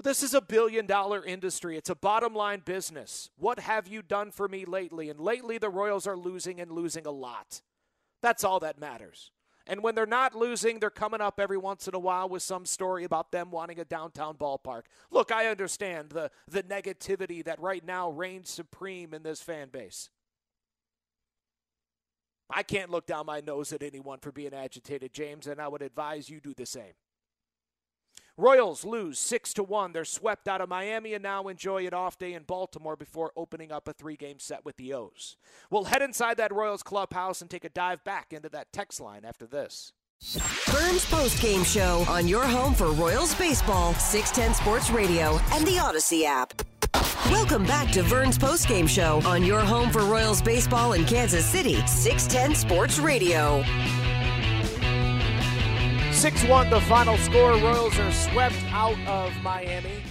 But this is a billion dollar industry. It's a bottom line business. What have you done for me lately? And lately, the Royals are losing and losing a lot. That's all that matters. And when they're not losing, they're coming up every once in a while with some story about them wanting a downtown ballpark. Look, I understand the, the negativity that right now reigns supreme in this fan base. I can't look down my nose at anyone for being agitated, James, and I would advise you do the same. Royals lose 6 to 1. They're swept out of Miami and now enjoy an off day in Baltimore before opening up a three-game set with the O's. We'll head inside that Royals clubhouse and take a dive back into that text line after this. Vern's post game show on your home for Royals baseball, 610 Sports Radio, and the Audacy app. Welcome back to Vern's post game show on your home for Royals baseball in Kansas City, 610 Sports Radio. 6 1 the final score. Royals are swept out of Miami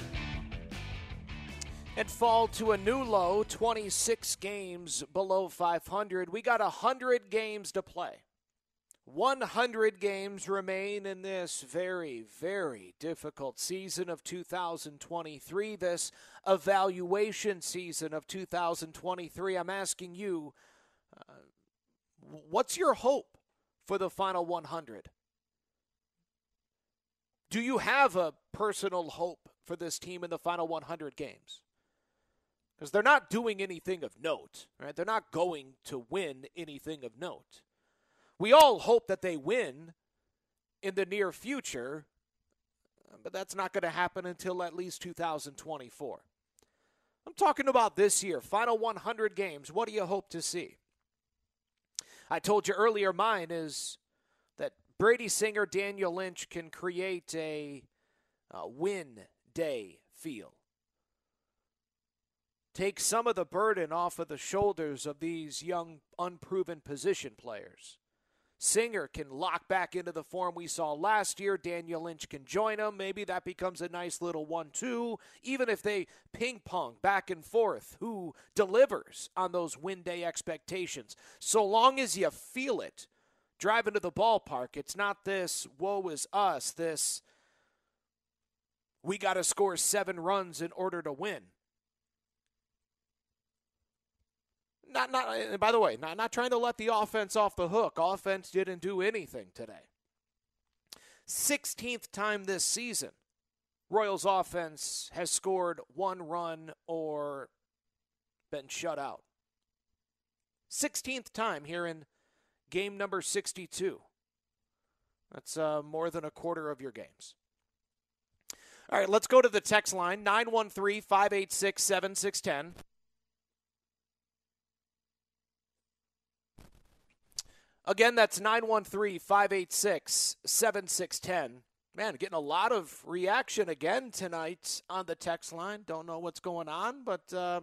and fall to a new low 26 games below 500. We got 100 games to play. 100 games remain in this very, very difficult season of 2023, this evaluation season of 2023. I'm asking you, uh, what's your hope for the final 100? Do you have a personal hope for this team in the final 100 games? Because they're not doing anything of note, right? They're not going to win anything of note. We all hope that they win in the near future, but that's not going to happen until at least 2024. I'm talking about this year, final 100 games. What do you hope to see? I told you earlier, mine is Brady Singer, Daniel Lynch can create a, a win day feel. Take some of the burden off of the shoulders of these young, unproven position players. Singer can lock back into the form we saw last year. Daniel Lynch can join him. Maybe that becomes a nice little one two. Even if they ping pong back and forth, who delivers on those win day expectations? So long as you feel it driving to the ballpark, it's not this woe is us, this we got to score seven runs in order to win. Not, not. And by the way, not not trying to let the offense off the hook. Offense didn't do anything today. 16th time this season, Royals offense has scored one run or been shut out. 16th time here in game number 62. That's uh, more than a quarter of your games. All right, let's go to the text line 913 586 7610. Again, that's 913 586 7610. Man, getting a lot of reaction again tonight on the text line. Don't know what's going on, but uh,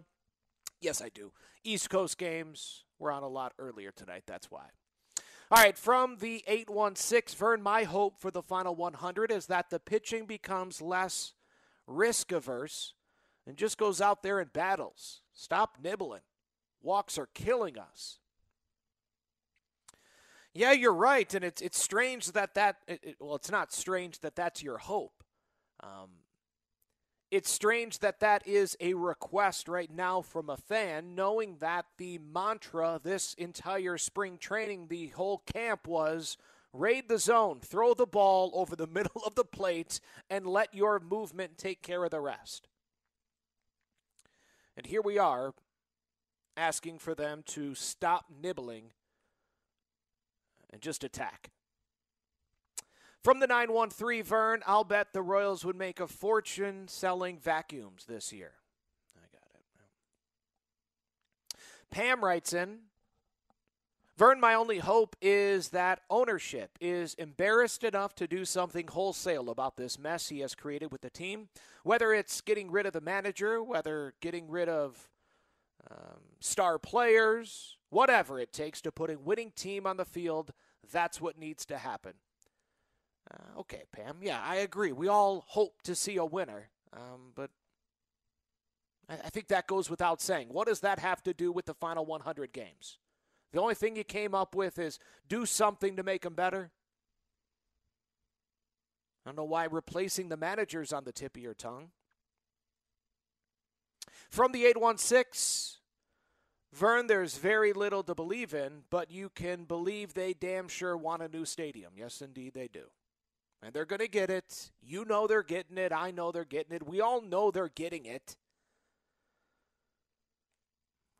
yes, I do. East Coast games were on a lot earlier tonight. That's why. All right, from the 816, Vern, my hope for the final 100 is that the pitching becomes less risk averse and just goes out there and battles. Stop nibbling. Walks are killing us. Yeah, you're right, and it's it's strange that that it, well, it's not strange that that's your hope. Um, it's strange that that is a request right now from a fan, knowing that the mantra this entire spring training, the whole camp was raid the zone, throw the ball over the middle of the plate, and let your movement take care of the rest. And here we are asking for them to stop nibbling and just attack. From the 913 Vern, I'll bet the Royals would make a fortune selling vacuums this year. I got it. Pam writes in Vern, my only hope is that ownership is embarrassed enough to do something wholesale about this mess he has created with the team. Whether it's getting rid of the manager, whether getting rid of um, star players, whatever it takes to put a winning team on the field that's what needs to happen. Uh, okay, Pam. Yeah, I agree. We all hope to see a winner, um, but I, I think that goes without saying. What does that have to do with the final 100 games? The only thing you came up with is do something to make them better. I don't know why replacing the manager's on the tip of your tongue. From the 816, Vern, there's very little to believe in, but you can believe they damn sure want a new stadium. Yes, indeed, they do. And they're going to get it. You know they're getting it. I know they're getting it. We all know they're getting it.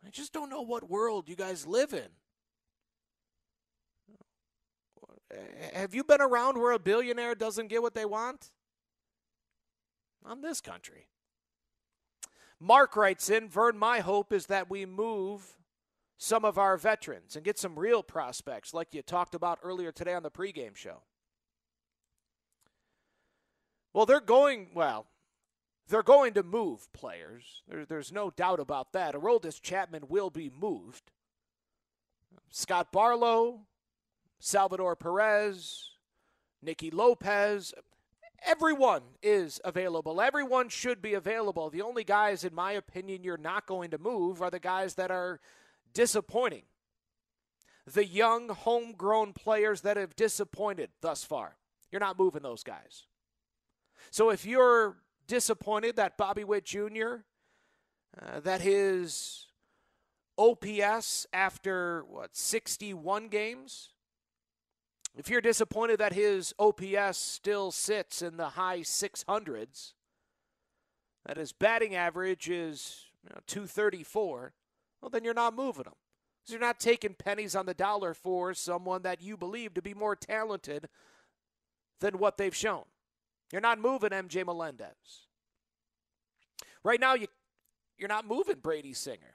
I just don't know what world you guys live in. have you been around where a billionaire doesn't get what they want? On this country. Mark writes in Vern, my hope is that we move some of our veterans and get some real prospects like you talked about earlier today on the pregame show. Well, they're going, well, they're going to move players. There, there's no doubt about that. Aroldis Chapman will be moved. Scott Barlow, Salvador Perez, Nicky Lopez, everyone is available. Everyone should be available. The only guys, in my opinion, you're not going to move are the guys that are disappointing. The young, homegrown players that have disappointed thus far. You're not moving those guys. So if you're disappointed that Bobby Witt Jr., uh, that his OPS after, what, 61 games? If you're disappointed that his OPS still sits in the high 600s, that his batting average is you know, 234, well, then you're not moving him. Because you're not taking pennies on the dollar for someone that you believe to be more talented than what they've shown. You're not moving MJ Melendez. Right now, you, you're not moving Brady Singer.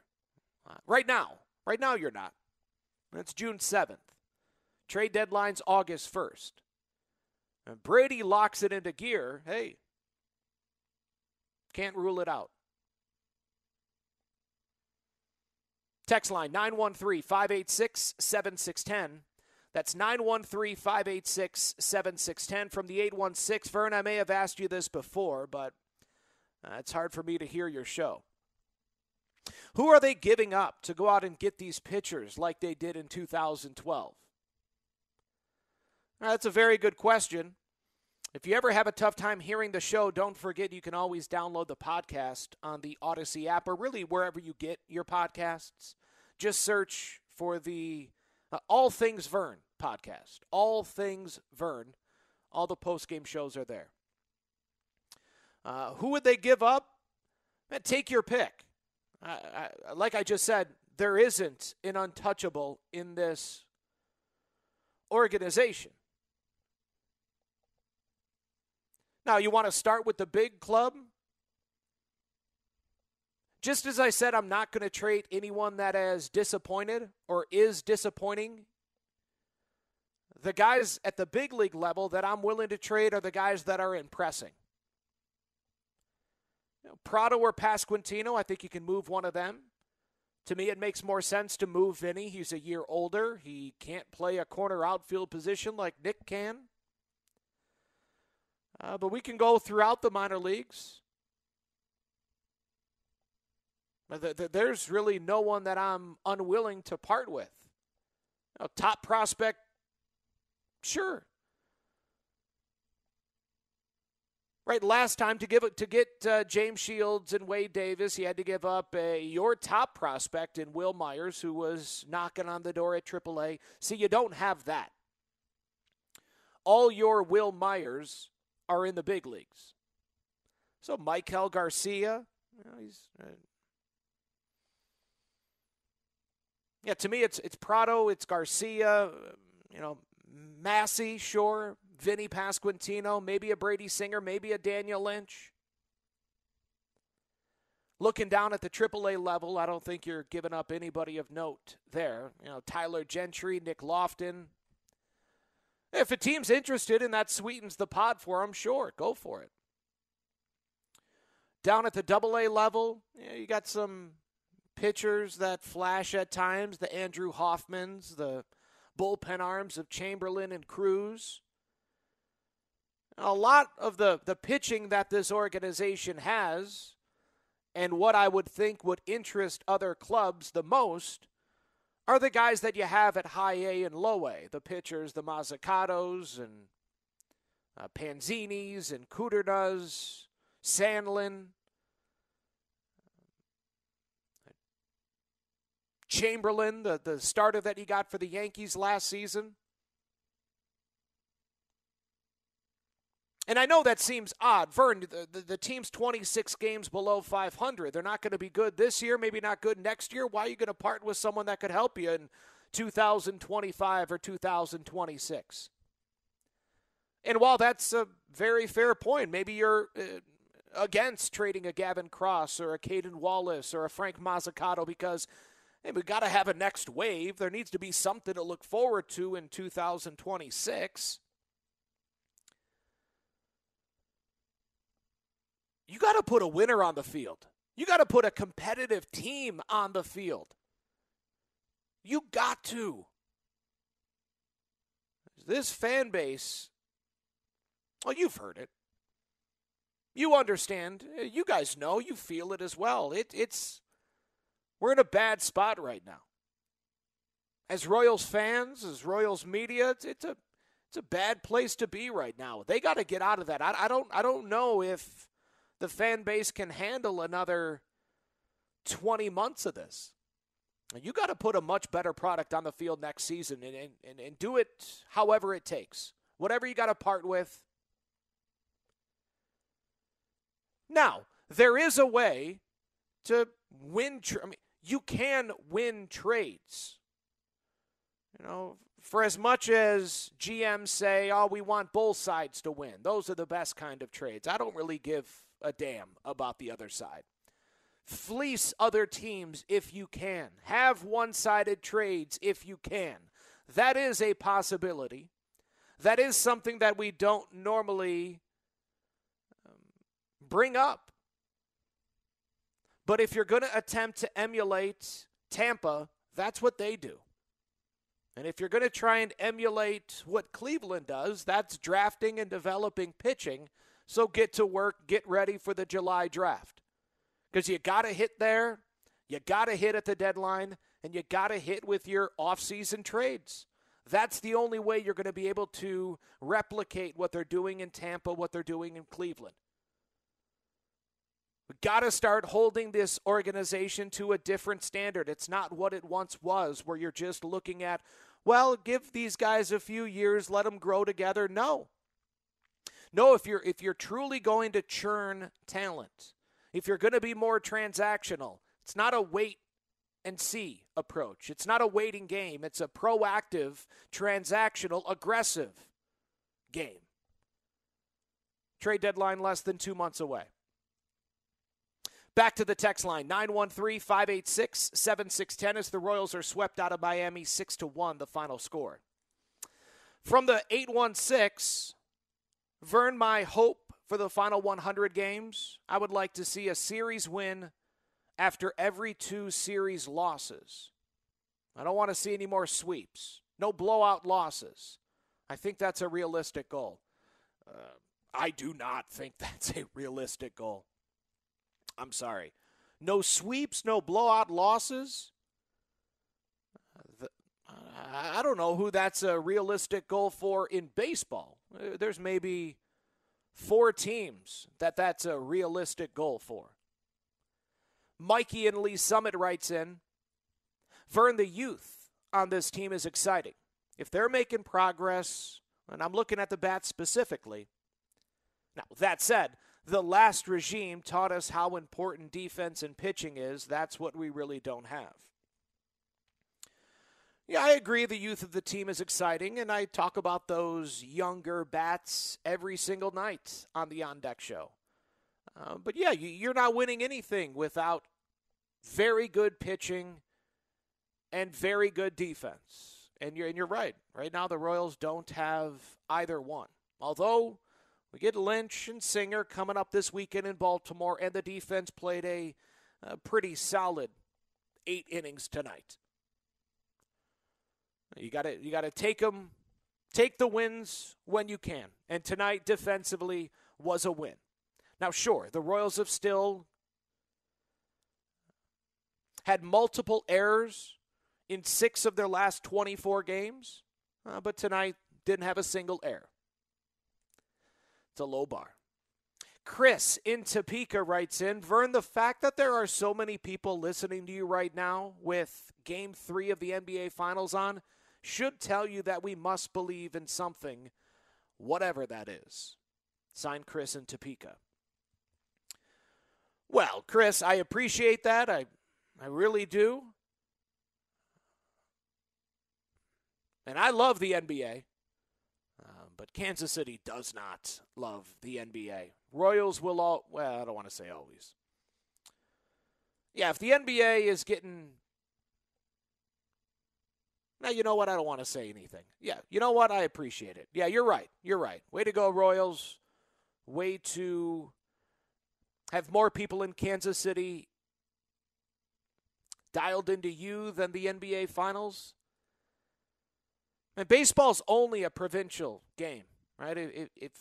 Uh, right now. Right now, you're not. That's June 7th. Trade deadline's August 1st. And Brady locks it into gear. Hey, can't rule it out. Text line 913 586 7610. That's 913 586 7610 from the 816. Vern, I may have asked you this before, but uh, it's hard for me to hear your show. Who are they giving up to go out and get these pitchers like they did in 2012? That's a very good question. If you ever have a tough time hearing the show, don't forget you can always download the podcast on the Audacy app or really wherever you get your podcasts. Just search for the All Things Vern podcast. All Things Vern. All the post game shows are there. Uh, who would they give up? Man, take your pick. I, like I just said, there isn't an untouchable in this organization. Now, you want to start with the big club? Just as I said, I'm not going to trade anyone that has disappointed or is disappointing. The guys at the big league level that I'm willing to trade are the guys that are impressing. You know, Pratto or Pasquantino, I think you can move one of them. To me, it makes more sense to move Vinny. He's a year older. He can't play a corner outfield position like Nick can. Uh, but we can go throughout the minor leagues. There's really no one that I'm unwilling to part with. Know, top prospect, sure. Right, last time to give it to get uh, James Shields and Wade Davis, he had to give up a, your top prospect in Wil Myers, who was knocking on the door at AAA. See, you don't have that. All your Wil Myers are in the big leagues. So Maikel Garcia, you know, he's uh, yeah. To me, it's it's Pratto, it's Garcia, you know, Massey, sure, Vinny Pasquantino, maybe a Brady Singer, maybe a Daniel Lynch. Looking down at the AAA level, I don't think you're giving up anybody of note there. You know, Tyler Gentry, Nick Loftin. If a team's interested and that sweetens the pot for them, sure, go for it. Down at the AA level, you got some pitchers that flash at times the Andrew Hoffmanns, the bullpen arms of Chamberlain and Cruz. A lot of the, the pitching that this organization has and what I would think would interest other clubs the most are the guys that you have at high A and low A, the pitchers, the Mozzicatos and uh, Panzinis and Kudrnas, Sandlin, Champlain, the, the starter that he got for the Yankees last season. And I know that seems odd. Vern, the, the, the, team's 26 games below 500. They're not going to be good this year, maybe not good next year. Why are you going to part with someone that could help you in 2025 or 2026? And while that's a very fair point, maybe you're uh, against trading a Gavin Cross or a Cayden Wallace or a Frank Mozzicato because hey, we've got to have a next wave. There needs to be something to look forward to in 2026. You got to put a winner on the field. You got to put a competitive team on the field. You got to. This fan base, well, you've heard it. You understand. You guys know. You feel it as well. It, it's we're in a bad spot right now. As Royals fans, as Royals media, it's, it's a it's a bad place to be right now. They got to get out of that. I, I don't I don't know if the fan base can handle another 20 months of this. You got to put a much better product on the field next season and, and, and do it however it takes. Whatever you got to part with. Now, there is a way to win. Tra- I mean, you can win trades. You know, for as much as GMs say, oh, we want both sides to win, those are the best kind of trades. I don't really give a damn about the other side. Fleece other teams if you can. Have one sided trades if you can. That is a possibility. That is something that we don't normally um, bring up. But if you're going to attempt to emulate Tampa, that's what they do. And if you're going to try and emulate what Cleveland does, that's drafting and developing pitching. So get to work, get ready for the July draft. Because you got to hit there, you got to hit at the deadline, and you got to hit with your offseason trades. That's the only way you're going to be able to replicate what they're doing in Tampa, what they're doing in Cleveland. We got to start holding this organization to a different standard. It's not what it once was, where you're just looking at, well, give these guys a few years, let them grow together. No. No, if you're if you're truly going to churn talent, if you're going to be more transactional, it's not a wait and see approach. It's not a waiting game. It's a proactive, transactional, aggressive game. Trade deadline less than two months away. Back to the text line 913 586 7610 as the Royals are swept out of Miami 6 to 1, the final score. From the 816, Vern, my hope for the final 100 games, I would like to see a series win after every two series losses. I don't want to see any more sweeps, no blowout losses. I think that's a realistic goal. Uh, I do not think that's a realistic goal. I'm sorry. No sweeps, no blowout losses. I don't know who that's a realistic goal for in baseball. Uh, there's maybe four teams that that's a realistic goal for. Mikey and Lee's Summit writes in Vern, the youth on this team is exciting. If they're making progress, and I'm looking at the bats specifically. Now, that said, the last regime taught us how important defense and pitching is. That's what we really don't have. Yeah, I agree the youth of the team is exciting, and I talk about those younger bats every single night on the On Deck show. Uh, but yeah, you're not winning anything without very good pitching and very good defense. And you're, and you're right. Right now, the Royals don't have either one. Although we get Lynch and Singer coming up this weekend in Baltimore, and the defense played a, a pretty solid eight innings tonight. You got to you got to take them, take the wins when you can. And tonight, defensively, was a win. Now, sure, the Royals have still had multiple errors in six of their last 24 games, uh, but tonight didn't have a single error. It's a low bar. Chris in Topeka writes in Vern, the fact that there are so many people listening to you right now with game three of the NBA Finals on should tell you that we must believe in something, whatever that is. Signed Chris in Topeka. Well, Chris, I appreciate that. I, I really do. And I love the NBA. But Kansas City does not love the NBA. Royals will all, well, I don't want to say always. Yeah, if the NBA is getting. Now, you know what? I don't want to say anything. Yeah, you know what? I appreciate it. Yeah, you're right. You're right. Way to go, Royals. Way to have more people in Kansas City dialed into you than the NBA Finals. And baseball's only a provincial game, right? If,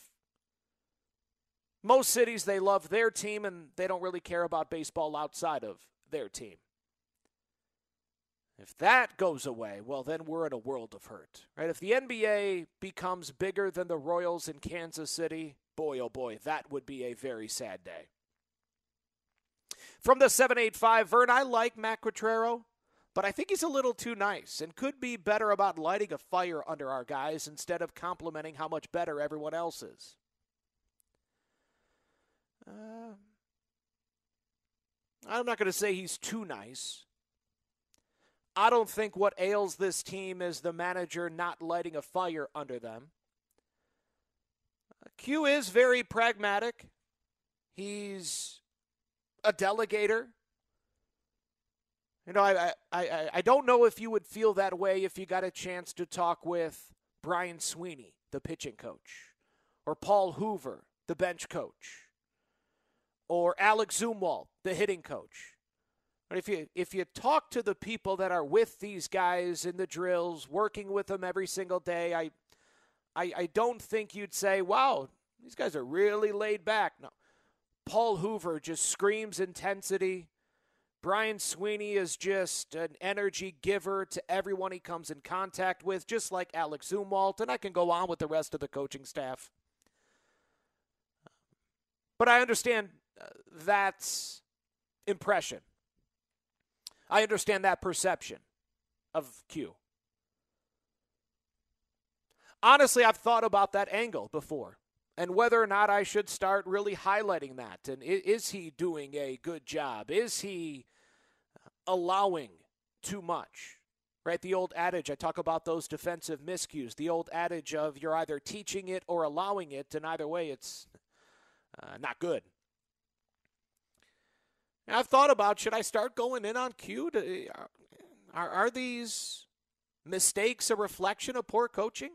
most cities they love their team and they don't really care about baseball outside of their team. If that goes away, well, then we're in a world of hurt, right? If the NBA becomes bigger than the Royals in Kansas City, boy, oh boy, that would be a very sad day. From the 785, Vern, I like Matt Quatraro, but I think he's a little too nice and could be better about lighting a fire under our guys instead of complimenting how much better everyone else is. Uh, I'm not going to say he's too nice. I don't think what ails this team is the manager not lighting a fire under them. Q is very pragmatic. He's a delegator. You know, I, I, I don't know if you would feel that way if you got a chance to talk with Brian Sweeney, the pitching coach, or Paul Hoover, the bench coach, or Alex Zumwalt, the hitting coach. But if you if you talk to the people that are with these guys in the drills, working with them every single day, I I, I don't think you'd say, "Wow, these guys are really laid back." No, Paul Hoover just screams intensity. Brian Sweeney is just an energy giver to everyone he comes in contact with, just like Alex Zumwalt, and I can go on with the rest of the coaching staff. But I understand uh, that impression. I understand that perception of Q. Honestly, I've thought about that angle before and whether or not I should start really highlighting that. And is he doing a good job? Is he allowing too much? Right? The old adage, I talk about those defensive miscues. The old adage of you're either teaching it or allowing it, and either way, it's uh, not good. I've thought about should I start going in on Q? To, are, are these mistakes a reflection of poor coaching?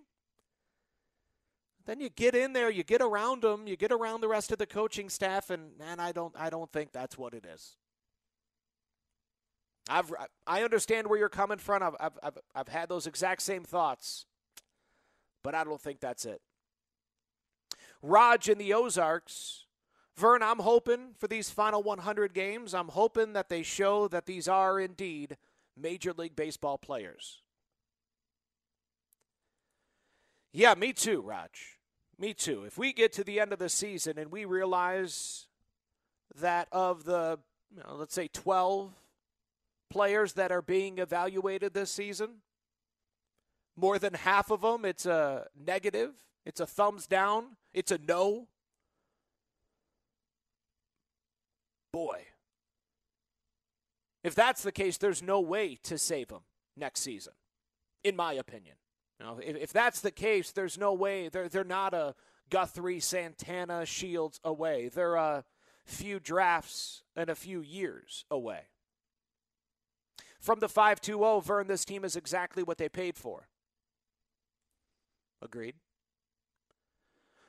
Then you get in there, you get around them, you get around the rest of the coaching staff, and man, I don't, I don't think that's what it is. I've, I understand where you're coming from. I've, I've, I've, I've had those exact same thoughts, but I don't think that's it. Raj in the Ozarks Vern, I'm hoping for these final 100 games, I'm hoping that they show that these are indeed Major League Baseball players. Yeah, me too, Raj. Me too. If we get to the end of the season and we realize that of the, you know, let's say, 12 players that are being evaluated this season, more than half of them, it's a negative, it's a thumbs down, it's a no. boy. If that's the case, there's no way to save him next season, in my opinion. Know, if, if that's the case, there's no way. They're, they're not a Guthrie, Santana, Shields away. They're a few drafts and a few years away. From the 520, Vern, this team is exactly what they paid for. Agreed.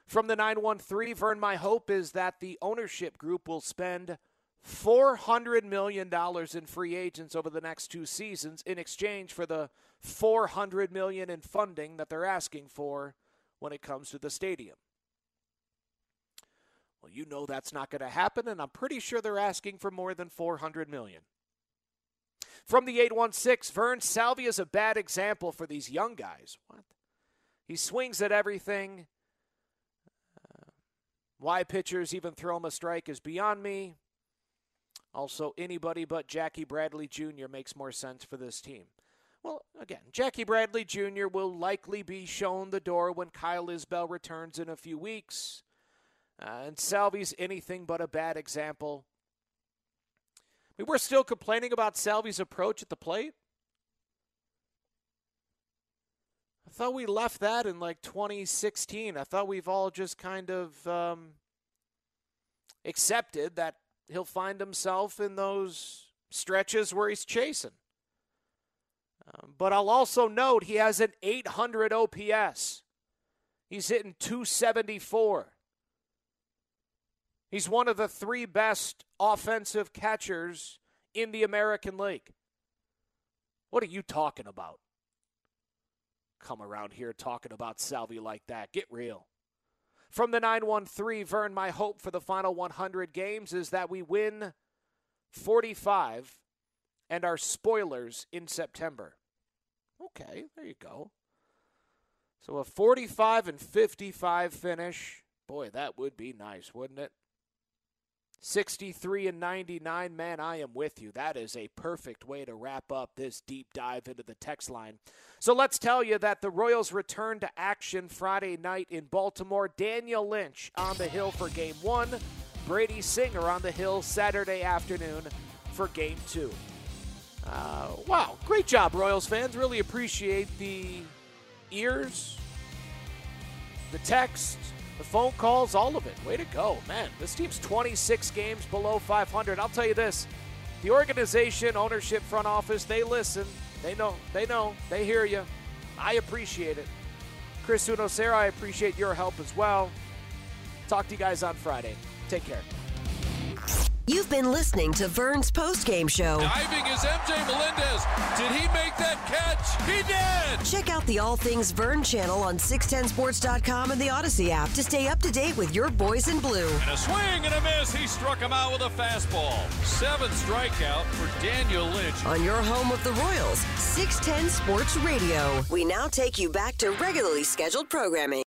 From the 913, Vern, my hope is that the ownership group will spend $400 million in free agents over the next two seasons in exchange for the 400 million in funding that they're asking for when it comes to the stadium. Well, you know that's not going to happen, and I'm pretty sure they're asking for more than 400 million. From the 816, Vern Salvia is a bad example for these young guys. What? He swings at everything. Uh, why pitchers even throw him a strike is beyond me. Also, anybody but Jackie Bradley Jr. makes more sense for this team. Well, again, Jackie Bradley Jr. will likely be shown the door when Kyle Isbell returns in a few weeks. Uh, and Salvy's anything but a bad example. I mean, we're still complaining about Salvy's approach at the plate. I thought we left that in like 2016. I thought we've all just kind of um, accepted that he'll find himself in those stretches where he's chasing. Um, but I'll also note he has an 800 OPS. He's hitting 274. He's one of the three best offensive catchers in the American League. What are you talking about? Come around here talking about Salvy like that. Get real. From the 913, Vern, my hope for the final 100 games is that we win 45 and our spoilers in September. Okay, there you go. So a 45 and 55 finish. Boy, that would be nice, wouldn't it? 63 and 99, man, I am with you. That is a perfect way to wrap up this deep dive into the text line. So let's tell you that the Royals return to action Friday night in Baltimore. Daniel Lynch on the hill for game one, Brady Singer on the hill Saturday afternoon for game two. Uh, wow, great job, Royals fans. Really appreciate the ears, the text, the phone calls, all of it. Way to go, man. This team's 26 games below 500. I'll tell you this the organization, ownership, front office, they listen. They know. They know. They hear you. I appreciate it. Chris Unocera, I appreciate your help as well. Talk to you guys on Friday. Take care. You've been listening to Vern's postgame show. Diving is MJ Melendez. Did he make that catch? He did! Check out the All Things Vern channel on 610sports.com and the Audacy app to stay up to date with your boys in blue. And a swing and a miss. He struck him out with a fastball. Seven strikeout for Daniel Lynch. On your home of the Royals, 610 Sports Radio. We now take you back to regularly scheduled programming.